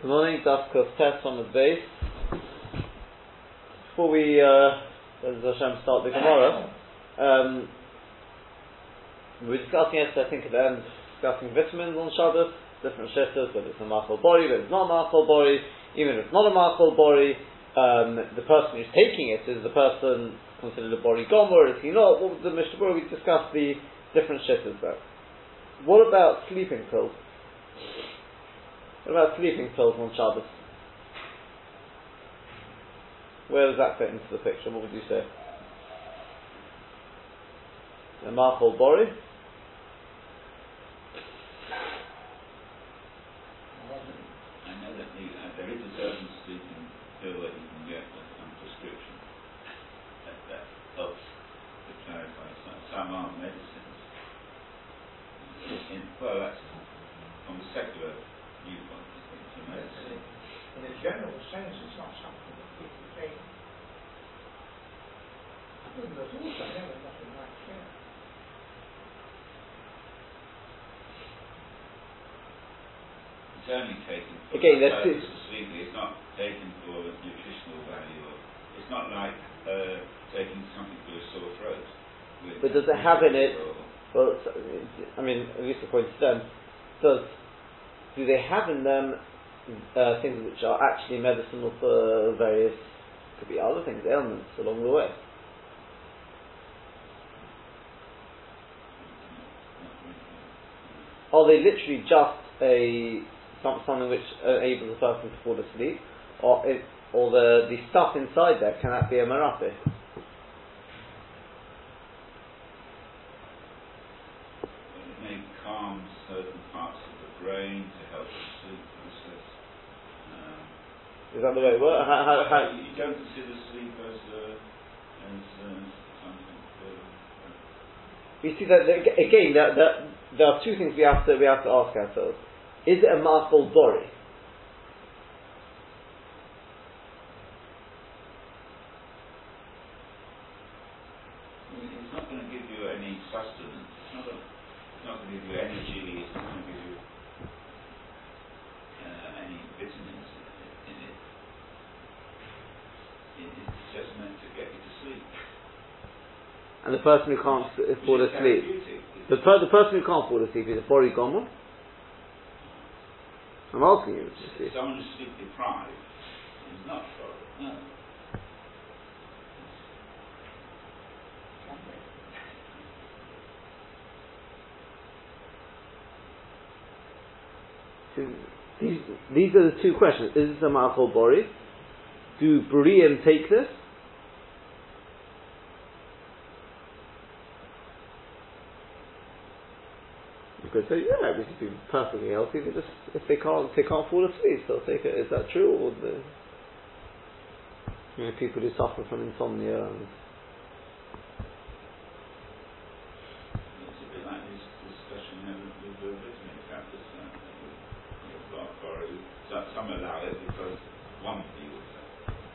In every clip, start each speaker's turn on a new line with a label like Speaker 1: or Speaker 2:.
Speaker 1: Good morning, Daf Test on the base. Before we, uh, as Hashem, start the Gemara, um, we were discussing yesterday, I think at the end, discussing vitamins on Shabbos, different shittas, whether it's a machal bori, whether it's not a machal bori, even if it's not a machal bori, um, the person who's taking it is the person considered a bori gomer, is he not? What was the Mishnah We discussed the different shittas there. What about sleeping pills? What about sleeping pills on Shabbos? Where does that fit into the picture? What would you say? The marple body? I know that the uh there is a Marchol Bori?
Speaker 2: Again, that's it. It's not taken for nutritional value. Or, It's not like uh, taking something for a sore throat.
Speaker 1: But does it have in it? Well, I mean, at least according to them, does do they have in them uh, things which are actually medicinal for various could be other things, ailments along the way? Are they literally just a something which enables a person to fall asleep, or it, or the, the stuff inside there can that be a marathi?
Speaker 2: It may calm certain parts of the brain to help the sleep process. Um,
Speaker 1: Is that the way it works? How, how, how?
Speaker 2: You don't consider sleep as, uh, as uh, something.
Speaker 1: you see that again, that, that, there are two things we have to we have to ask ourselves. Is it a machol bori?
Speaker 2: It's not going to give you any sustenance. It's not, going to give you energy. It's not going to give you uh, any vitamins in it. It's just meant to get you to sleep.
Speaker 1: And the person who can't fall asleep, the, per, the person who can't fall asleep is a bori gomer. I'm asking you.
Speaker 2: If someone is sleep deprived, is not for no.
Speaker 1: These, these are the two questions. Is this a Ma'achol Bori? Do Buriim take this? Could say, yeah, we could be perfectly healthy. They just if they can't they can't fall asleep, they'll take it. Is that true? Or the you know, people who suffer from insomnia and
Speaker 2: some allow it because one feels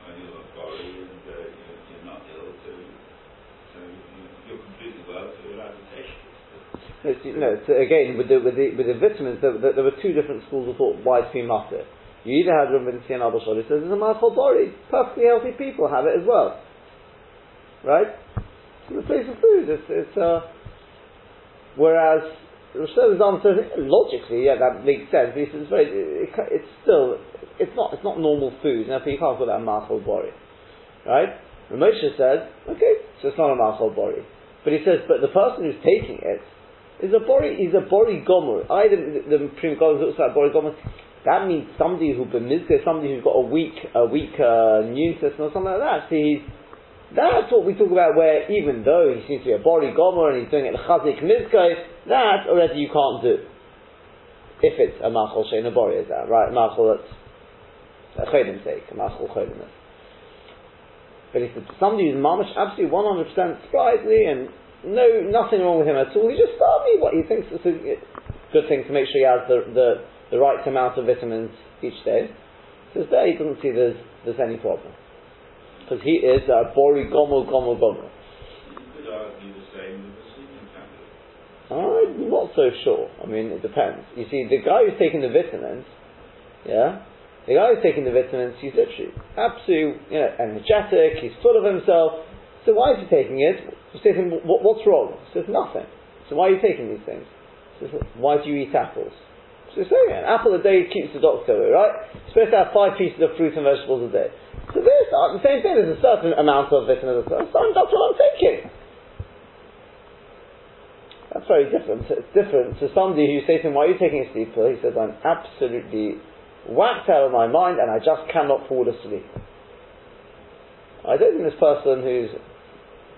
Speaker 2: when you're body and uh, you're, not ill, so, so you're completely well, so you're allowed to take it.
Speaker 1: It's, it's, again, with the, with the, with the vitamins, there, there, were two different schools of thought why it's been mutter. You either had Rabbi and Abba who says it's a machal bori, perfectly healthy people have it as well. Right? It's the place of food. It's, it's uh, whereas Rosh says, logically, yeah, that makes sense. But he says, very, it, it's still, it's not, it's not normal food. Now, you can't call that a machal bori, right? Ramosha says, okay, so it's not a machal bori. But he says, but the person who's taking it is a bori is a bori gomer. Either the, the Prima looks like bori gomer. That means somebody who bemizga, somebody who's got a weak a weak uh, immune system or something like that. See, that's what we talk about. Where even though he seems to be a bori gomer and he's doing it chazik mizga, that already you can't do. If it's a machol shein a bori, is that right? Machol that's a chodim take, a machol chodim. But if it's somebody who's mamish absolutely one hundred percent surprisingly and no, nothing wrong with him at all. He just told me what he thinks is a good thing to make sure he has the, the, the right amount of vitamins each day. Says there he doesn't see there's, there's any problem. Because he is a bori gomo gomo gomo. You could argue the same with the sleeping tablet. I'm not so sure. I mean, it depends. You see, the guy who's taking the vitamins, yeah, The guy who's taking the vitamins, he's literally absolutely, you know, energetic, he's full of himself. So why is he taking it? You say to him, what, what's wrong? He says, nothing. So why are you taking these things? He says, why do you eat apples? So he's saying, an apple a day keeps the doctor away, right? You're supposed to have five pieces of fruit and vegetables a day. So this, the same thing, there's a certain amount of this and vitamins. So that's what I'm taking. That's very different. It's different to somebody who says to him, why are you taking a sleep pill? He says, I'm absolutely whacked out of my mind and I just cannot fall asleep. I don't think this person who's,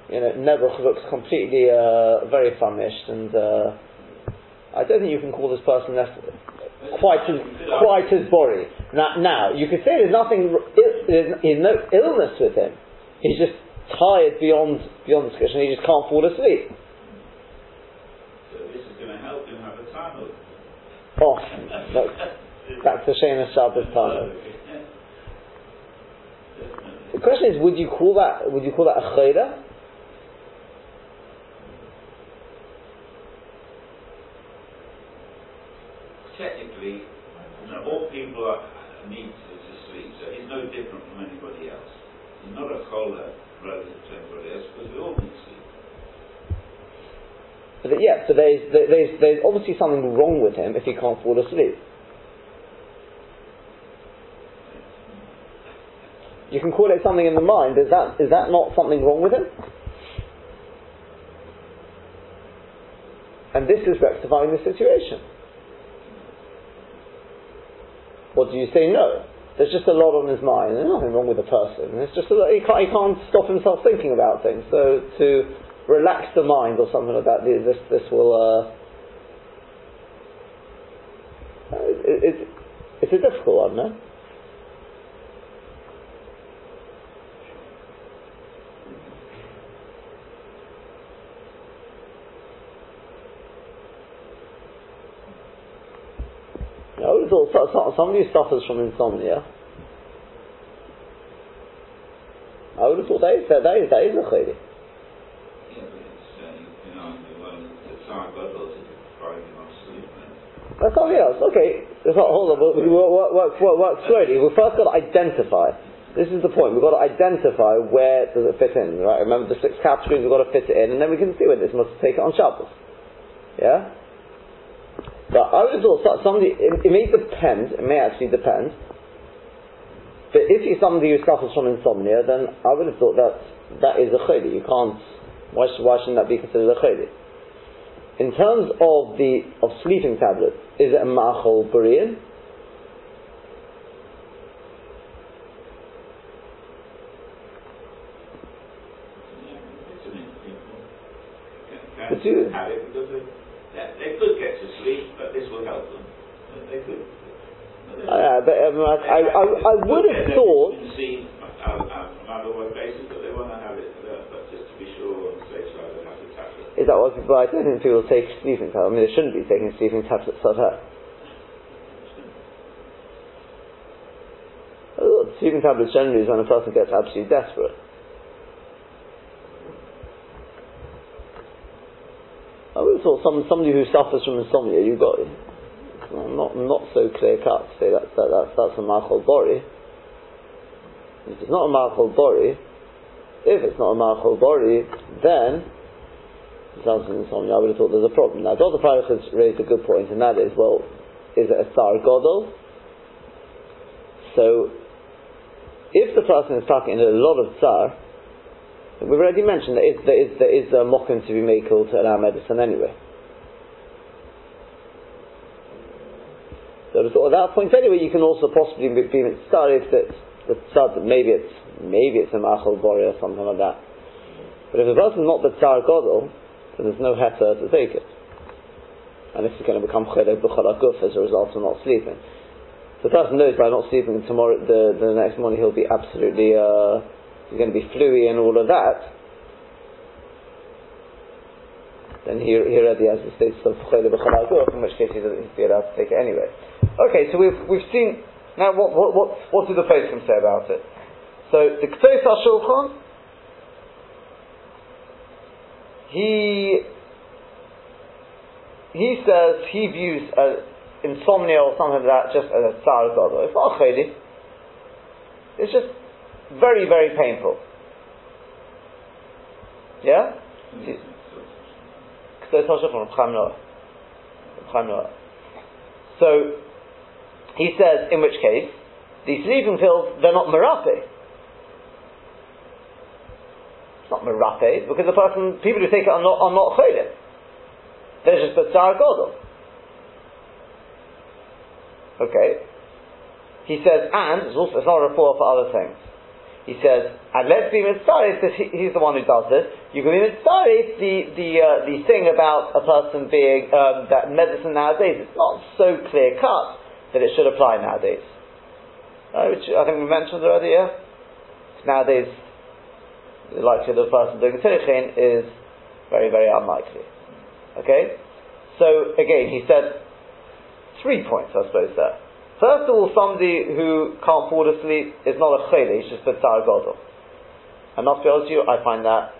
Speaker 1: you know, never looks completely uh, very famished and uh, I don't think you can call this person quite as quite as Bori. Now, now, you could say there's nothing, there's, there's no illness with him. He's just tired beyond beyond discussion. He just can't fall asleep. So This is going to help him have a time. Look, back to Shemus Shabbos time. The question is, would you call that? Would you call that a chayda?
Speaker 2: Technically, you know, all people are, to sleep, so he's no different from anybody else. He's not a chola relative to anybody else because we all need
Speaker 1: but yeah, so there's, there's, there's obviously something wrong with him if he can't fall asleep. You can call it something in the mind. Is that, is that not something wrong with him? And this is rectifying the situation. Or do you say no? There's just a lot on his mind. There's nothing wrong with the person. It's just lot, he, can't, he can't stop himself thinking about things. So to relax the mind or something like that. This this will. Uh, it, it, it's a difficult one, no? Thought somebody suffers from insomnia. I would have thought that is that, is that is a chaydik. That's something else. Okay, hold on. We work, work, work, work slowly. We've first got to identify. This is the point. We've got to identify where does it fit in. Right? Remember the six categories. We've got to fit it in, and then we can see whether this must take it on Shabbos. Yeah. But I would have thought somebody. It, it may depend. It may actually depend. But if you're somebody who suffers from insomnia, then I would have thought that that is a chayli. You can't. Why, should, why shouldn't that be considered a chayli? In terms of the of sleeping tablets, is it a ma'achol burian?
Speaker 2: But you, have it because they, they could but this will help them. They could. Uh,
Speaker 1: but, um, I, I, I, would have thought.
Speaker 2: Seen from other places, but they want to have it, but just to be sure on the safe side, they have the tablet.
Speaker 1: Is that what? But I don't think people take sleeping tablets. I mean, they shouldn't be taking sleeping tablets. So that. Sleeping tablets generally is when a person gets absolutely desperate. I would have thought some, somebody who suffers from insomnia, you've got not not so clear cut to say that, that that's, that's a Machol Bori. If it's not a Machol Bori, if it's not a Machol Bori, then sounds insomnia, I would have thought there's a problem. Now, Dr. Parach has raised a good point, and that is, well, is it a Sar Godel? So, if the person is talking in a lot of tsar, we've already mentioned there is, there is, there is a mokum to be made called to allow medicine anyway. So at that point anyway, you can also possibly be, be tsar if the tsar, maybe it's maybe it's a machal bori or something like that. But if the person is not the tsar godel, then there's no heter to take it. And this is going to become chedek b'chol as a result of not sleeping the person knows by not sleeping tomorrow, the, the next morning he'll be absolutely, uh, he's going to be fluey and all of that, then he, he already has the status of in which case he doesn't be allowed to take it anyway. Okay, so we've, we've seen, now what, what, what, what the Poskim say about it? So, the Ketzos HaShulchan, he, he says, he views, uh, insomnia or something like that, just as a tsar gadol. It's not a. It's just very, very painful. Yeah? So, he says, in which case, these sleeping pills, they're not merape. It's not merape, because the person, people who take it are not, are not cholim. They're just a tsar godel. Okay. He says, and, it's, also, it's not a report for other things. He says, and let's be mitzvah, because he, he's the one who does this. You can be mitzvah the the uh, the thing about a person being um, that medicine nowadays. It's not so clear cut that it should apply nowadays. Uh, which I think we mentioned already. Yeah, nowadays the likelihood of a person doing tirichin is very very unlikely. Okay, so again he said three points I suppose there. First of all, somebody who can't fall asleep is not a chayli, he's just a tzar godel. I must be honest with you, I find that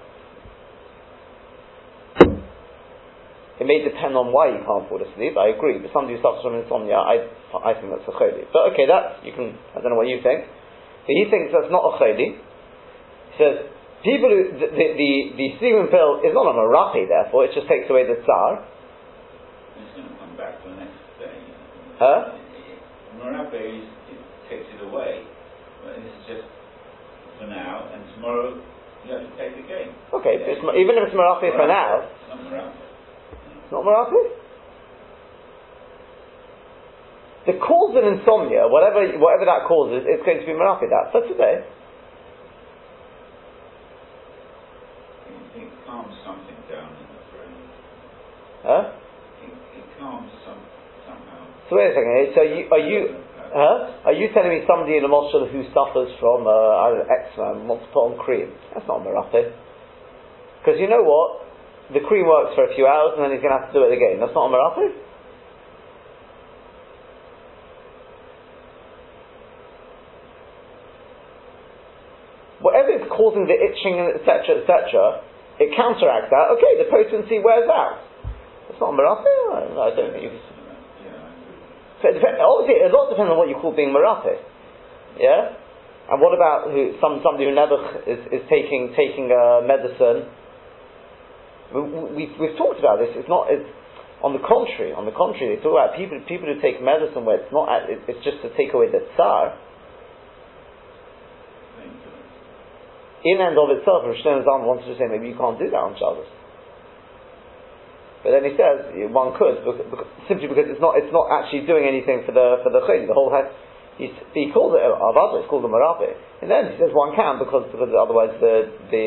Speaker 1: it may depend on why you can't fall asleep, I agree, but somebody who suffers from insomnia, I, I think that's a chayli. But okay, that's, you can, I don't know what you think, but he thinks that's not a chayli. He says, people who, the, the, the, the sleeping pill is not a marapi, therefore, it just takes away the
Speaker 2: tsar. It's going to come back the next day.
Speaker 1: Huh?
Speaker 2: Marape it takes it away. And this is just for now, and tomorrow you have to take the game.
Speaker 1: Okay, yeah. even if it's Marape for now.
Speaker 2: It's not Marape.
Speaker 1: It's not? The cause of insomnia, whatever whatever that causes, it's going to be Marape that for today.
Speaker 2: It calms something down in the brain.
Speaker 1: Huh?
Speaker 2: It, it calms some, somehow.
Speaker 1: So wait a second. Eh? So you, are you huh? Are you telling me somebody in a moshul who suffers from uh, eczema and wants to put on cream? That's not merape. Eh? Because you know what? The cream works for a few hours and then he's going to have to do it again. That's not a merape. Eh? Whatever is causing the itching, and etc., etc., it counteracts that. Okay, the potency wears out. It's not a. I don't think you can so depends, obviously, a lot depends on what you call being marape. Yeah? And what about who, some, somebody who never is, is taking, taking uh, medicine? We, we, have talked about this. It's not, it's, on the contrary, on the contrary, they talk about people, people who take medicine where it's not, it's just to take away the tsar. In and of itself, Rosh Zalman wants to say maybe you can't do that on Shabbos. But then he says one could because, simply because it's not it's not actually doing anything for the for the chayli. The whole head. He, he calls it uh, avada. It's called the marabe. And then he says one can because because otherwise the the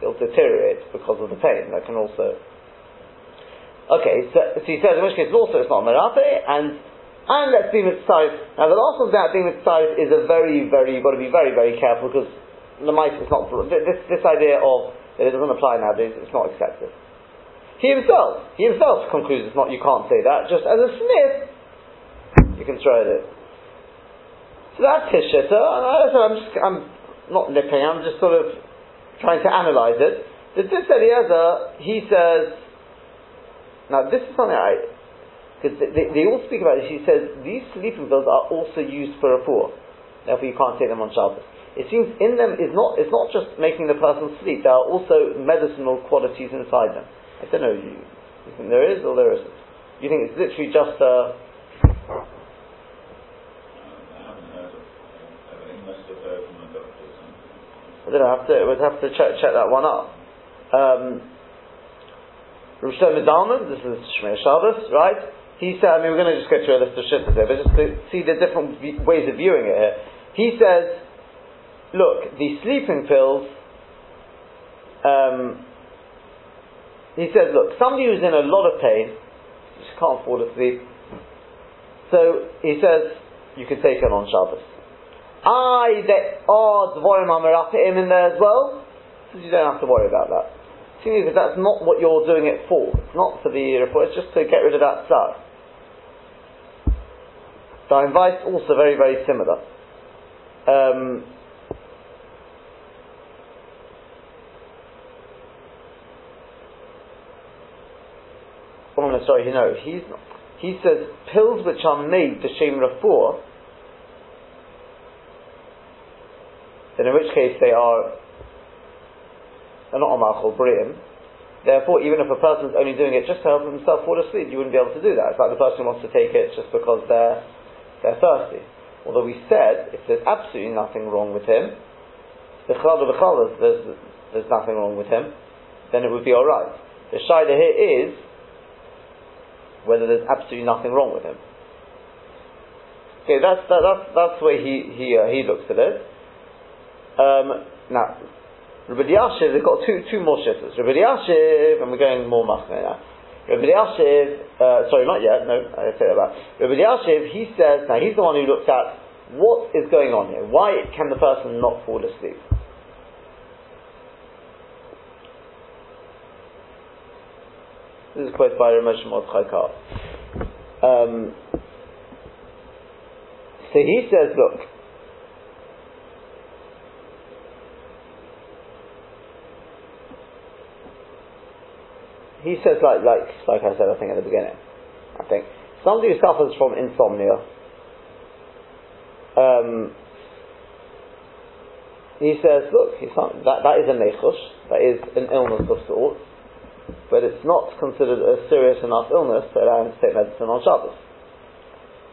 Speaker 1: it'll deteriorate because of the pain. That can also. Okay, so, so he says in which case also it's not marabe and and let's be mitzvah. Now the last one about being mitzvah is a very very you've got to be very very careful because the mice is not this this idea of it doesn't apply nowadays. It's not accepted. He himself, he himself concludes it's not, you can't say that, just as a sniff, you can throw it in. So that's his shitta, uh, and I, am just, I'm not nipping, I'm just sort of trying to analyze it. The Tzitz Eliezer, he says, now this is something I, because they, they, all speak about this, he says, these sleeping pills are also used for a poor, therefore you can't take them on Shabbos. It seems in them is not, it's not just making the person sleep, there are also medicinal qualities inside them. I don't know. You, you think there is or there isn't? You think it's literally just a. I don't know. Have to. We'd have to check check that one up. Um, Rosh Medalman, this is Shmei Shabbos, right? He said, I mean, we're going to just go through a list of shittas here, but just to see the different ways of viewing it here. He says, look, the sleeping pills, um, he says, look, somebody who's in a lot of pain, just can't fall asleep. So he says, you can take it on Shabbos. I, the there are Dvorim Amaratim in there as well, so you don't have to worry about that. See, because that's not what you're doing it for. It's not for the report, it's just to get rid of that stuff. So advice also very, very similar. Um, Sorry, no, he's not. he says pills which are made the shem refuah, then in which case they are they're not a machol bri'im. Therefore, even if a person's only doing it just to help himself fall asleep, you wouldn't be able to do that. It's like the person wants to take it just because they're they're thirsty. Although we said if there's absolutely nothing wrong with him, the there's there's nothing wrong with him, then it would be alright. The shaila here is whether there's absolutely nothing wrong with him. Okay, that's that, that's that's the way he he uh, he looks at it. Um, now, Rabbi Elyashiv, they've got two two more shittas. Rabbi Elyashiv, and we're going more machmir now. Rabbi Elyashiv, uh, sorry, not yet. No, I say that. Rabbi Elyashiv, he says now he's the one who looks at what is going on here. Why can the person not fall asleep? This is quoted by Ramesh Mordechai um, so he says, look, he says like like like I said I think at the beginning. I think somebody who suffers from insomnia. Um, he says, look, not, that, that is a nechush, that is an illness of sorts, but it's not considered a serious enough illness to allow him to take medicine on Shabbos.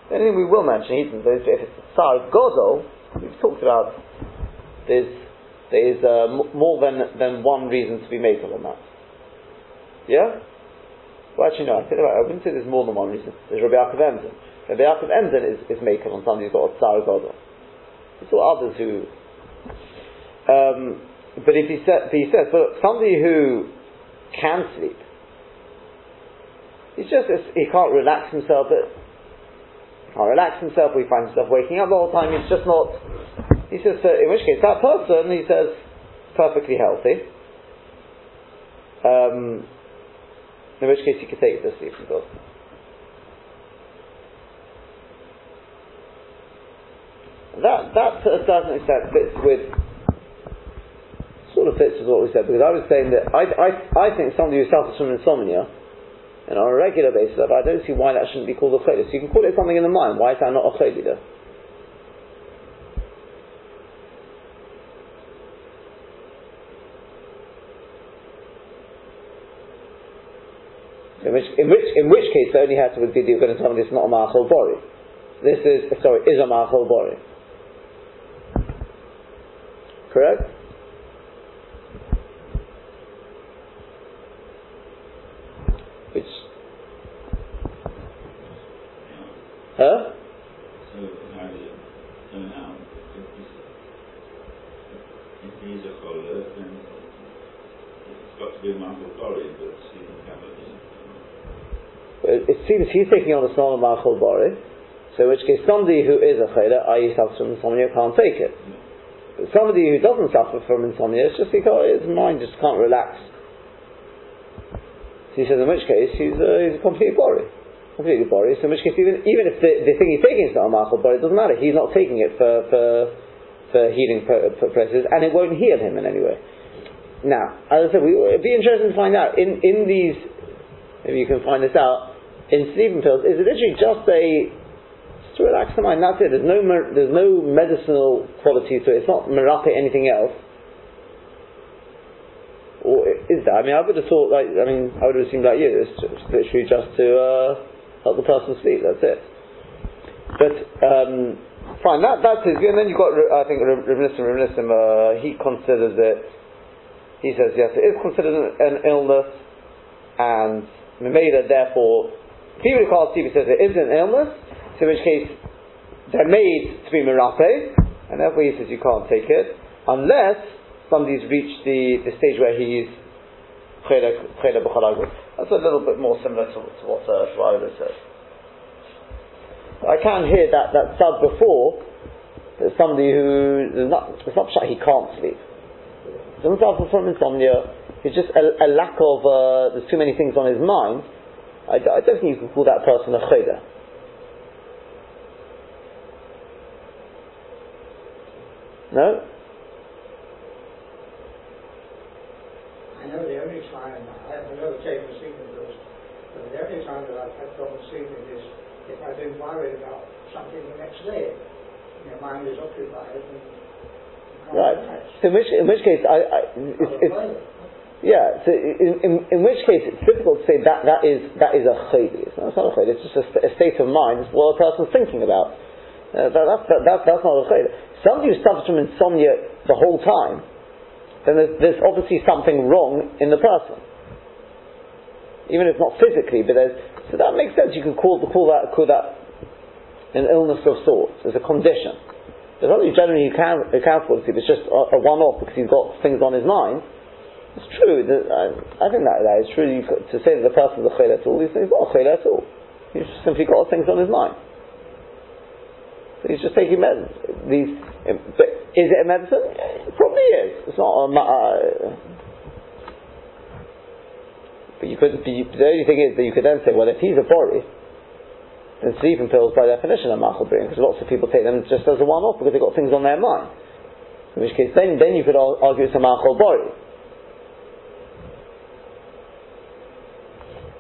Speaker 1: The only thing we will mention, is if it's Tsar Godol, we've talked about there's, there is uh, m- more than, than one reason to be made on that. Yeah? Well, actually, no, I, think, I wouldn't say there's more than one reason. There's Rabbi Yaakov Emden. Rabbi Yaakov Emden is, is making on somebody who's got a Tsar. There's all others who. Um, but if he, sa- he says, but somebody who can sleep. He's just he can't relax himself. But can't relax himself. we find himself waking up the whole time. He's just not. He says, in which case that person, he says, perfectly healthy. Um, in which case he could take it to sleep, of. That that to a certain extent fits with sort of fits with what we said because I was saying that I, I, I think somebody who suffers from insomnia and on a regular basis, I don't see why that shouldn't be called a chayla. So you can call it something in the mind. Why is that not a chayla? In which, in which, in which case, the only answer would be you're going to tell me is not a ma'achol bori. This is, sorry, is a ma'achol bori. Correct? Huh?
Speaker 2: So so now if he's a choler, then it's got to be Michael Bori, but Stephen Campbell isn't.
Speaker 1: It seems he's taking on the small Machol Bori, so in which case somebody who is a chayla, i.e. suffers from insomnia, can't take it. But somebody who doesn't suffer from insomnia, it's just because his mind just can't relax. So he says in which case he's, uh, he's a complete Bori completely boris. In which case, even even if the, the thing he's taking is not a machal but it doesn't matter. He's not taking it for for, for healing purposes, and it won't heal him in any way. Now, as I said, we, it'd be interesting to find out in in these. Maybe you can find this out in sleeping pills. Is it literally just a just to relax the mind? That's it. There's no there's no medicinal quality to it. It's not merape anything else. Or is that? I mean, I would have thought like I mean, I would have assumed like you. It's, it's literally just to. Uh, help the person sleep. That's it. But um, fine, that, that's his view. And then you've got, I think, Reminiscent, Reminiscent, uh, he considers it. He says yes, it is considered an, an illness, and Mamela therefore, can't sleep, he says it is an illness. So in which case, they're made to be mirape, and therefore he says you can't take it unless somebody's reached the, the stage where he's that's a little bit more similar to, to what uh, Shwailer says. I can hear that, that said before, that somebody who, is not, it's not sure he can't sleep. Doesn't suffer from insomnia, it's just a, a lack of, uh, there's too many things on his mind. I, I, don't think you can call that person a chayda. No?
Speaker 3: I know the only time, I have another tape of sleeping pills, but the only time that I've had problems sleeping is if I've been worried about something the next day. Your mind is occupied and
Speaker 1: Right. So in which, in which case, I, I it's, it's, yeah. So in, in, in, which case, it's difficult to say that that is that is a chayli. It's not, it's not a chayli. It's just a, a, state of mind. It's what a person's thinking about. Uh, that, that's, that, that, that's not a chayli. Somebody who suffers from insomnia the whole time, then there's, there's obviously something wrong in the person. Even if not physically, but there's so that makes sense. You can call call that call that an illness of sorts as a condition. There's nothing generally you can account for it, it's just a, a one-off because he's got things on his mind. It's true. That, I, I, think that, that is true. You, to say that the person is a chayla at all, he's not a chayla at all. He's just simply got things on his mind. So he's just taking medicine. These, but is it a medicine? It probably is. It's not a. Uh, but you could. The only thing is that you could then say, well, if he's a bori, then sleeping pills, by definition, are machal because lots of people take them just as a one-off because they've got things on their mind. In which case, then, then you could argue it's a machal bori.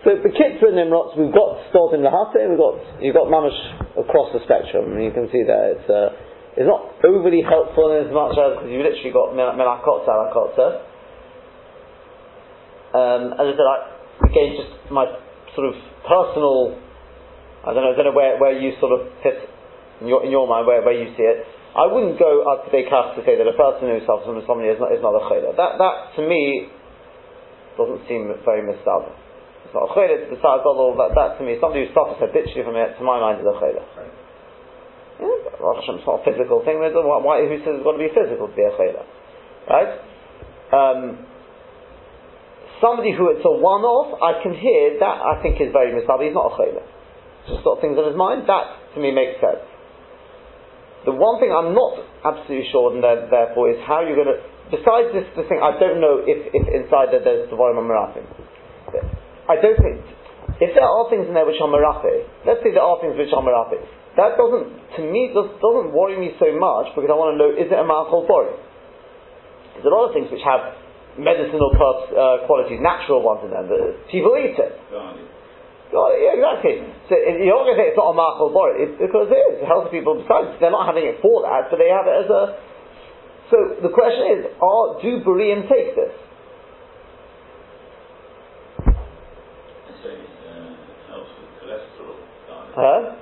Speaker 1: So the Kitzur Nimrods, we've got stored in the Lahate, we've got, you've got mamash across the spectrum, and you can see that it's, uh, it's not overly helpful in as much as, because you've literally got melakot, salakot, um, as I said, I, again, just my sort of personal I don't know, I don't know where, where you sort of fit in your, in your mind, where, where you see it. I wouldn't go up to Dekaf to say that a person who suffers from insomnia is not, is not a chayla. That, that, to me, doesn't seem very mistab. It's not a chayla, it's a gadol, that, that to me, somebody who suffers habitually from it, to my mind, is a chayla. Yeah, well, it's not a physical thing, why, who says it's got to be physical to be a chayla? Right? Um, somebody who it's a one-off, I can hear, that I think is very mistab, he's not a chayla just got things on his mind, that to me makes sense. The one thing I'm not absolutely sure, and therefore, is how you're going to. Besides this, this thing, I don't know if, if inside there there's the volume of Merafim. I don't think. If there are things in there which are Merafi, let's say there are things which are Merafi, that doesn't, to me, does, doesn't worry me so much because I want to know is it a Malchol Bori? There's a lot of things which have medicinal uh, qualities, natural ones in them, eat it. Oh, yeah, exactly. So you're not going to say it's not a machal bori, it's because it is. Healthy people, besides, they're not having it for that, but they have it as a. So the question is, are, do Berean take this?
Speaker 2: They say it uh, helps with cholesterol.
Speaker 1: Huh?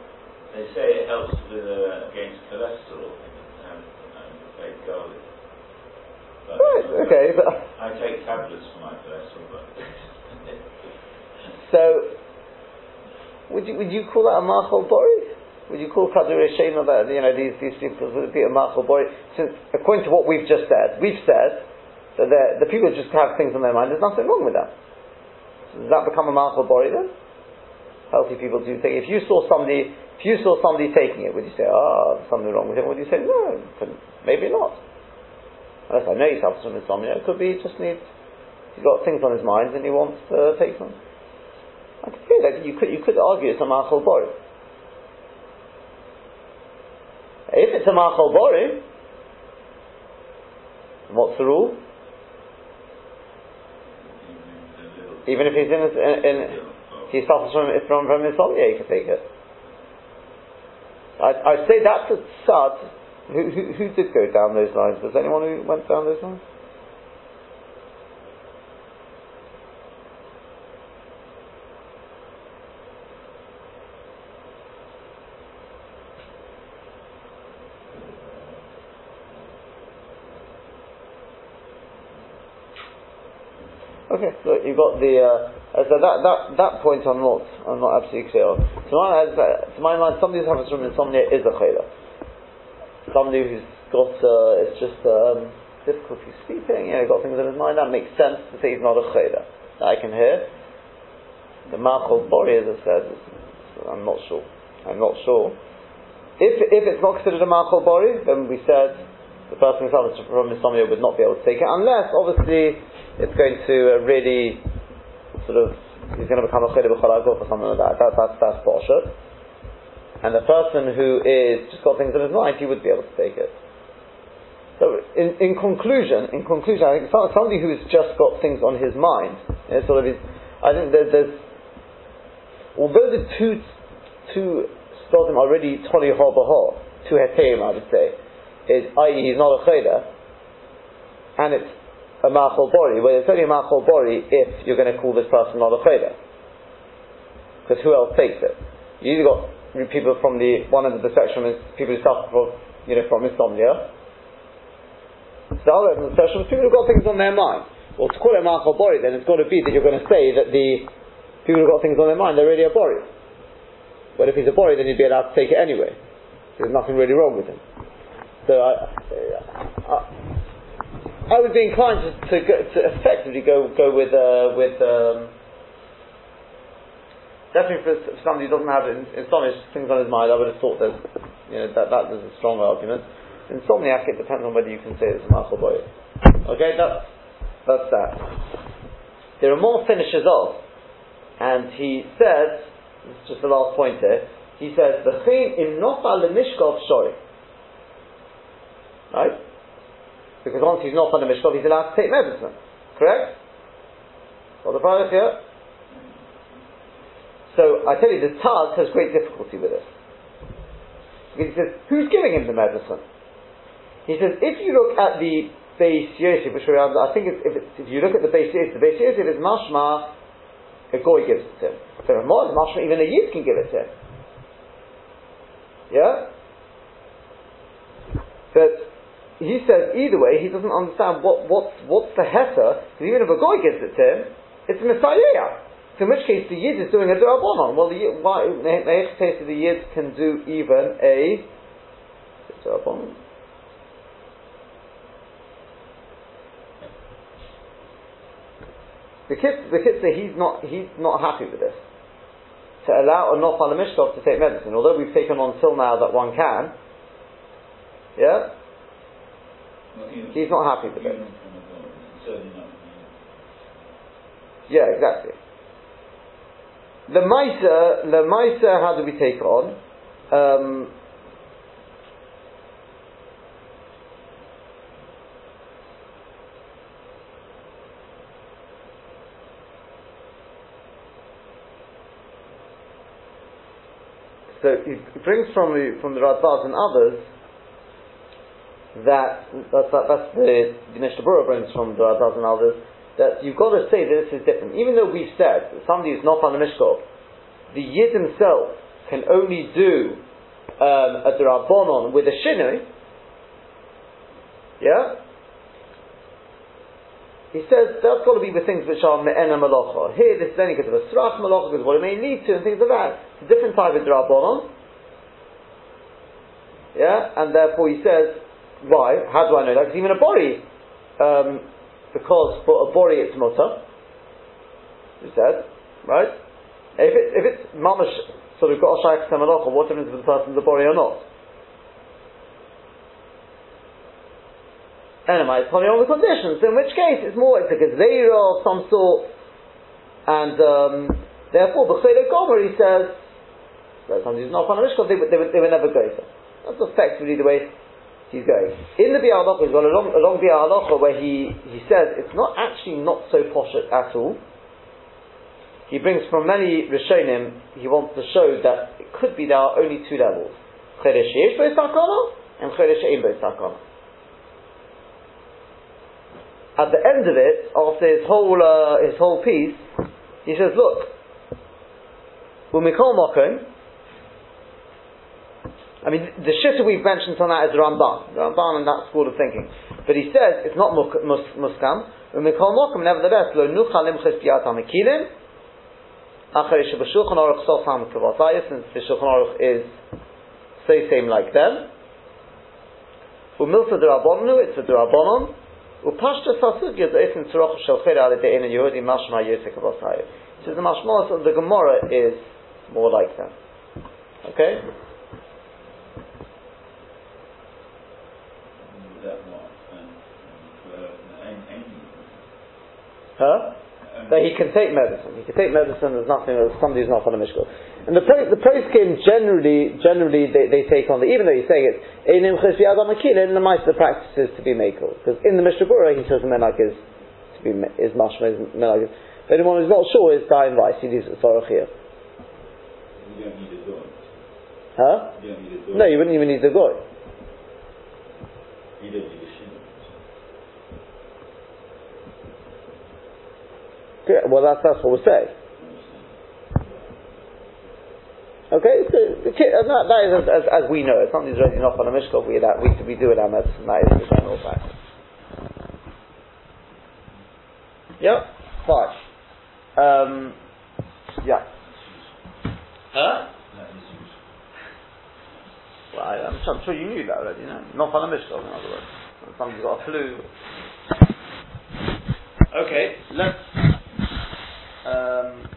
Speaker 2: They say it helps with, uh, against cholesterol and, and baked garlic. But,
Speaker 1: right, okay. But,
Speaker 2: I take tablets for my cholesterol,
Speaker 1: so, would you, would you call that a machal bori? Would you call Kadur Shema that, you know, these, these people would be a machal bori? Since, according to what we've just said, we've said that the people just have things on their mind, there's nothing wrong with that. So does that become a machal bori then? Healthy people do think, if you saw somebody, if you saw somebody taking it, would you say, oh, something wrong with him? Would you say, no, maybe not? Unless I know he suffers from insomnia, it could be he just needs, he's got things on his mind and he wants to take them. I could see that you could you could argue it's a machal bori. If it's a machal bori, what's the rule? Even if he's in, in, in he suffers from from from insomnia, he can take it. I I say that's a sad. Who, who, who did go down those lines? Was anyone who went down those lines? Okay, look, you've got the. Uh, so that, that, that point I'm not I'm not absolutely clear on. To my, to my mind, somebody who suffers from insomnia is a chayla. Somebody who's got uh, it's just um, difficulty sleeping, you know, got things in his mind. That makes sense to say he's not a chayla. I can hear. The Machol Bori, as I said, I'm not sure. I'm not sure. If if it's not considered a Machol Bori, then we said the person who suffers from insomnia would not be able to take it, unless obviously it's going to uh, really sort of he's going to become a chayla b'chalaguf or something like that. that that's that's bullshit. And the person who is just got things in his mind, he would be able to take it. So, in, in conclusion, in conclusion, I think somebody who's just got things on his mind, you know, sort of, is, I think there's, although the two two stodim already toli ho baho, two heteim I would say, is i.e. he's not a chayda, and it's a machol bori, well it's only a machol bori if you're going to call this person not a chayda. Because who else takes it? You either got people from the, one end of the spectrum is people who suffer from, you know, from insomnia, the other end of the spectrum is people who've got things on their mind. Well, to call it machol bori then it's got to be that you're going to say that the people who've got things on their mind, they're really a bori. But if he's a bori, then you'd be allowed to take it anyway. There's nothing really wrong with him. So I, I, I would be inclined to, to, go, to effectively go go with uh, with um, definitely for somebody who doesn't have insomnia things on his mind. I would have thought that you know that that is a strong argument. Insomniac it depends on whether you can say it's a machal boy. Okay, that's that's that. There are more finishes off, and he says it's just the last point here. He says, the chain in nofa lemishkov shori. Right? Because once he's not on the mishkov, he's allowed to take medicine. Correct? Well, the product here. So I tell you, the Taz has great difficulty with this. Because he says, who's giving him the medicine? He says, if you look at the Beis Yosef, which I think if, if, you look at the Beis Yosef, the Beis Yosef is mashma a goy gives it to him. So is mashma, even a yid can give it to him. Yeah? But he says either way, he doesn't understand what, what, what's the heter, because even if a goy gives it to him, it's messiah. So in which case the yid is doing a durabonon. Well, the yid, why, the yid can do even a durabonon. The kid, the kid say he's not, he's not happy with this. To allow a Nofal Mishkov to take medicine, although we've taken on till now that one can, yeah, he's not happy with it. Yeah, exactly. The Maisa, the Maisa, how do we take on? Um, So he brings from the from the Radbaz and others that that's, that, that's the, the Mishnah brings from the Radbaz and others that you've got to say that this is different. Even though we've said that somebody who's not on the Mishkov, the Yid himself can only do um, a Drabonon with a Shinui, yeah? He says that's got to be with things which are me'ena malacha. Here, this is only because of a srach malacha, because what it may lead to, and things like that. It's a different type of drabonon. Yeah, and therefore he says, why? How do I know that? Because even a body um, because for a bori it's mutter. He said, right? If, it, if it's mamash sort of got a shaykh malacha, what difference if the person's a bori or not? Anyway, it's on the conditions, in which case it's more like a gazera of some sort, and um, therefore, B'chayla Gomer, he says, that somebody who's not on a Mishkov, they, they, they would never there. That's effectively the way he's going. In the Biur Halacha, he's got a long, long where he, he says it's not actually not so posh at all. He brings from many Rishonim, he wants to show that it could be there are only two levels. Chedesh Yesh and Chedesh Ein Sakana at the end of it, after his whole uh, his whole piece, he says, "Look, call Mokum, I mean, the shitta we've mentioned on that is Ramban, Ramban and that school of thinking. But he says it's not mus, mus, muskam. Call Mokum, nevertheless, lo nucha limches biat hamikilim, achar shebashulchan aruch sof hamikavasayis, since the shulchan aruch is so same like them. Umilta derabonu, it's a derabonon. Upashta Sasugya Eifin Tzroch Shalcher Ale De'en and Yehudi Mashma Yosek Avosayim. So the Mashma of the Gemara is more like them. Okay? Huh? That he can take medicine. He can take medicine. There's nothing. Somebody who's not on a mishkal. And the the poskim generally generally they, they take on the even though he's saying it einim chesvi adam in the mice the practice is to be makel because in the Mishnah he says the menag is to be is mashma is menag. But anyone who's not sure is dying rice. He leaves it sorach here.
Speaker 2: You don't need a
Speaker 1: Huh?
Speaker 2: You don't need a.
Speaker 1: No, you wouldn't even need the goy.
Speaker 2: You don't need a shin.
Speaker 1: Okay, well, that's that's what we're saying. Okay, so that, that is as, as, as we know it. Something's already not on a mishkov. We that we we do it our medicine. That is the general fact. Yep. Fine. Um, yeah. Huh? Well, I, I'm, sure, sure you knew that already. You know, not on a mishkov. In other words, somebody's got a flu. Okay, let's. Um,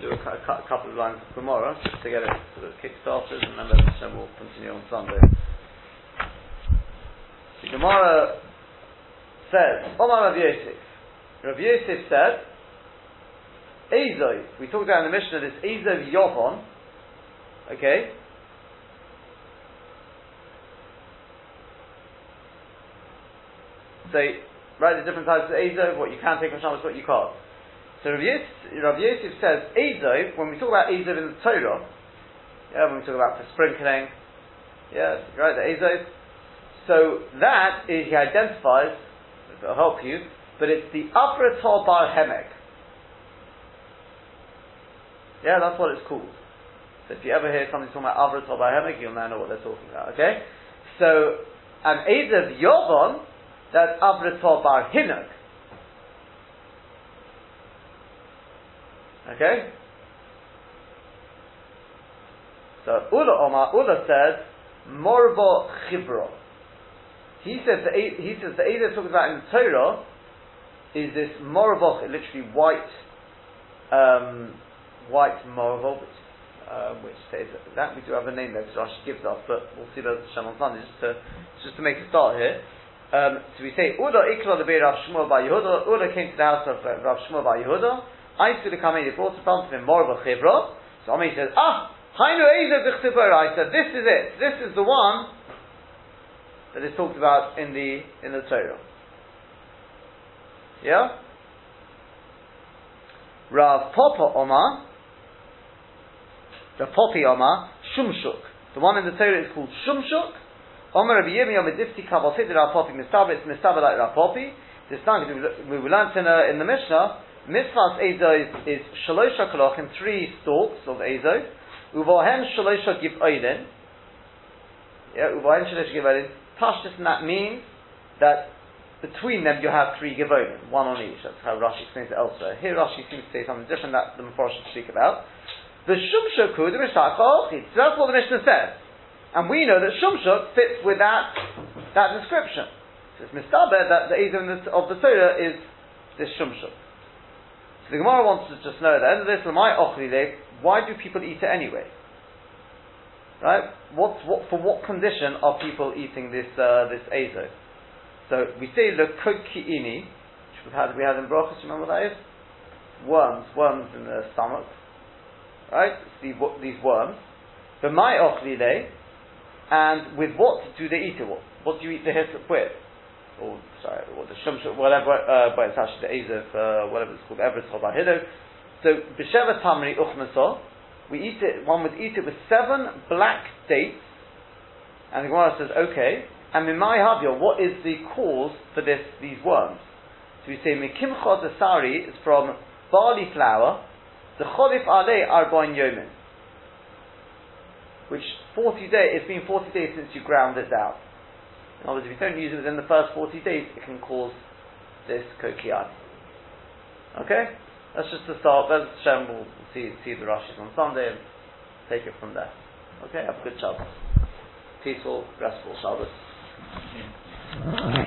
Speaker 1: do a, cou- cou- couple of lines tomorrow just to get it sort of kick-started and then, we'll continue on Sunday. The Gemara says, Omar Rav Yosef. Rav Yosef said, Ezov, we talked about in the Mishnah this Ezov Yovon, okay? So, right, the different types of Ezov, what you can take from Shabbos, what you can't. So Rav Yosef, Rav Yosef says Ezov, when we talk about Ezov in the Torah, yeah, when we talk about the sprinkling, yeah, right, the Ezov. So that is, he identifies, it'll help you, but it's the Avrator Bar Hemek. Yeah, that's what it's called. So if you ever hear something talking about Avrator Bar Hemek, you'll now know what they're talking about, okay? So, an Ezov Yovon, that's Avrator Bar Hinok. Okay? So Ula Omar, Ula says, Morbo Chibro. He says the he says the Eidah talks about in the Torah is this Morbo, literally white, um, white Morbo, which, uh, which says that we do have a name there, which Rashi gives us, but we'll see Shem on Sunday just to just to make a start here. Um, so we say Ula Ikra the Rav Shmuel bar Yehuda. Ula came to the house of uh, Rav Shmuel bar Yehuda. I Kamei, they brought in front of him more of a chibra. So Ami says, ah, Hainu Eizer I said, this is it. This is the one that is talked about in the in the Torah. Yeah? Rav Papa Omar, the Poppy Omar, Shumshuk. The one in the Torah is called Shumshuk. Omar Rabbi Yirmi Omar Difti Kabal Rav Poppy Mistaba, it's Mistaba like Rav Poppy. This time, we learned in, uh, in the Mishnah, Mitzvahs Ezo is is Shalosha Kolochim, three stalks of Ezo. Uvohen Shalosha Give Oilin. Yeah, Uvohen Shalosha Give Oilin. Pashtus, and that means that between them you have three Givonim, one on each. That's how Rashi explains it elsewhere. Here Rashi seems to say something different that the Mephosh should speak about. The Shumshoku, the Mishach oh, So that's what the Mishnah says. And we know that Shumshuk fits with that, that description. So it's mistaber that the Edom of the Torah is this Shumshuk. So the Gemara wants to just know at the end of this, my why do people eat it anyway? Right? What, what, for what condition are people eating this, uh, this Ezo? So we say the kokiini, which we had, we had in Brachos, you remember what that is? Worms, worms in the stomach. Right? The, these worms. But my ochlile, and with what do they eat it? What, what do you eat the hyssop with? Or, sorry, or the shumshuk, whatever, uh, but it's actually the Ezef, uh, whatever it's called, Everett Chobahido. So, B'Sheva Tamri Uchmaso, we eat it, one would eat it with seven black dates, and the Gemara says, okay, and in my Havio, what is the cause for this, these worms? So we say, Mikimcha Desari is from barley flour, the Cholif Ale Arbain Yomin, which 40 days, it's been 40 days since you ground it down. Words, if you don't use it within the first 40 days, it can cause this kokiani. Okay? That's just the start. That's Shem. We'll see, see the Rashis on Sunday and take it from there. Okay? Have a good Shabbos. Peaceful, restful Shabbos.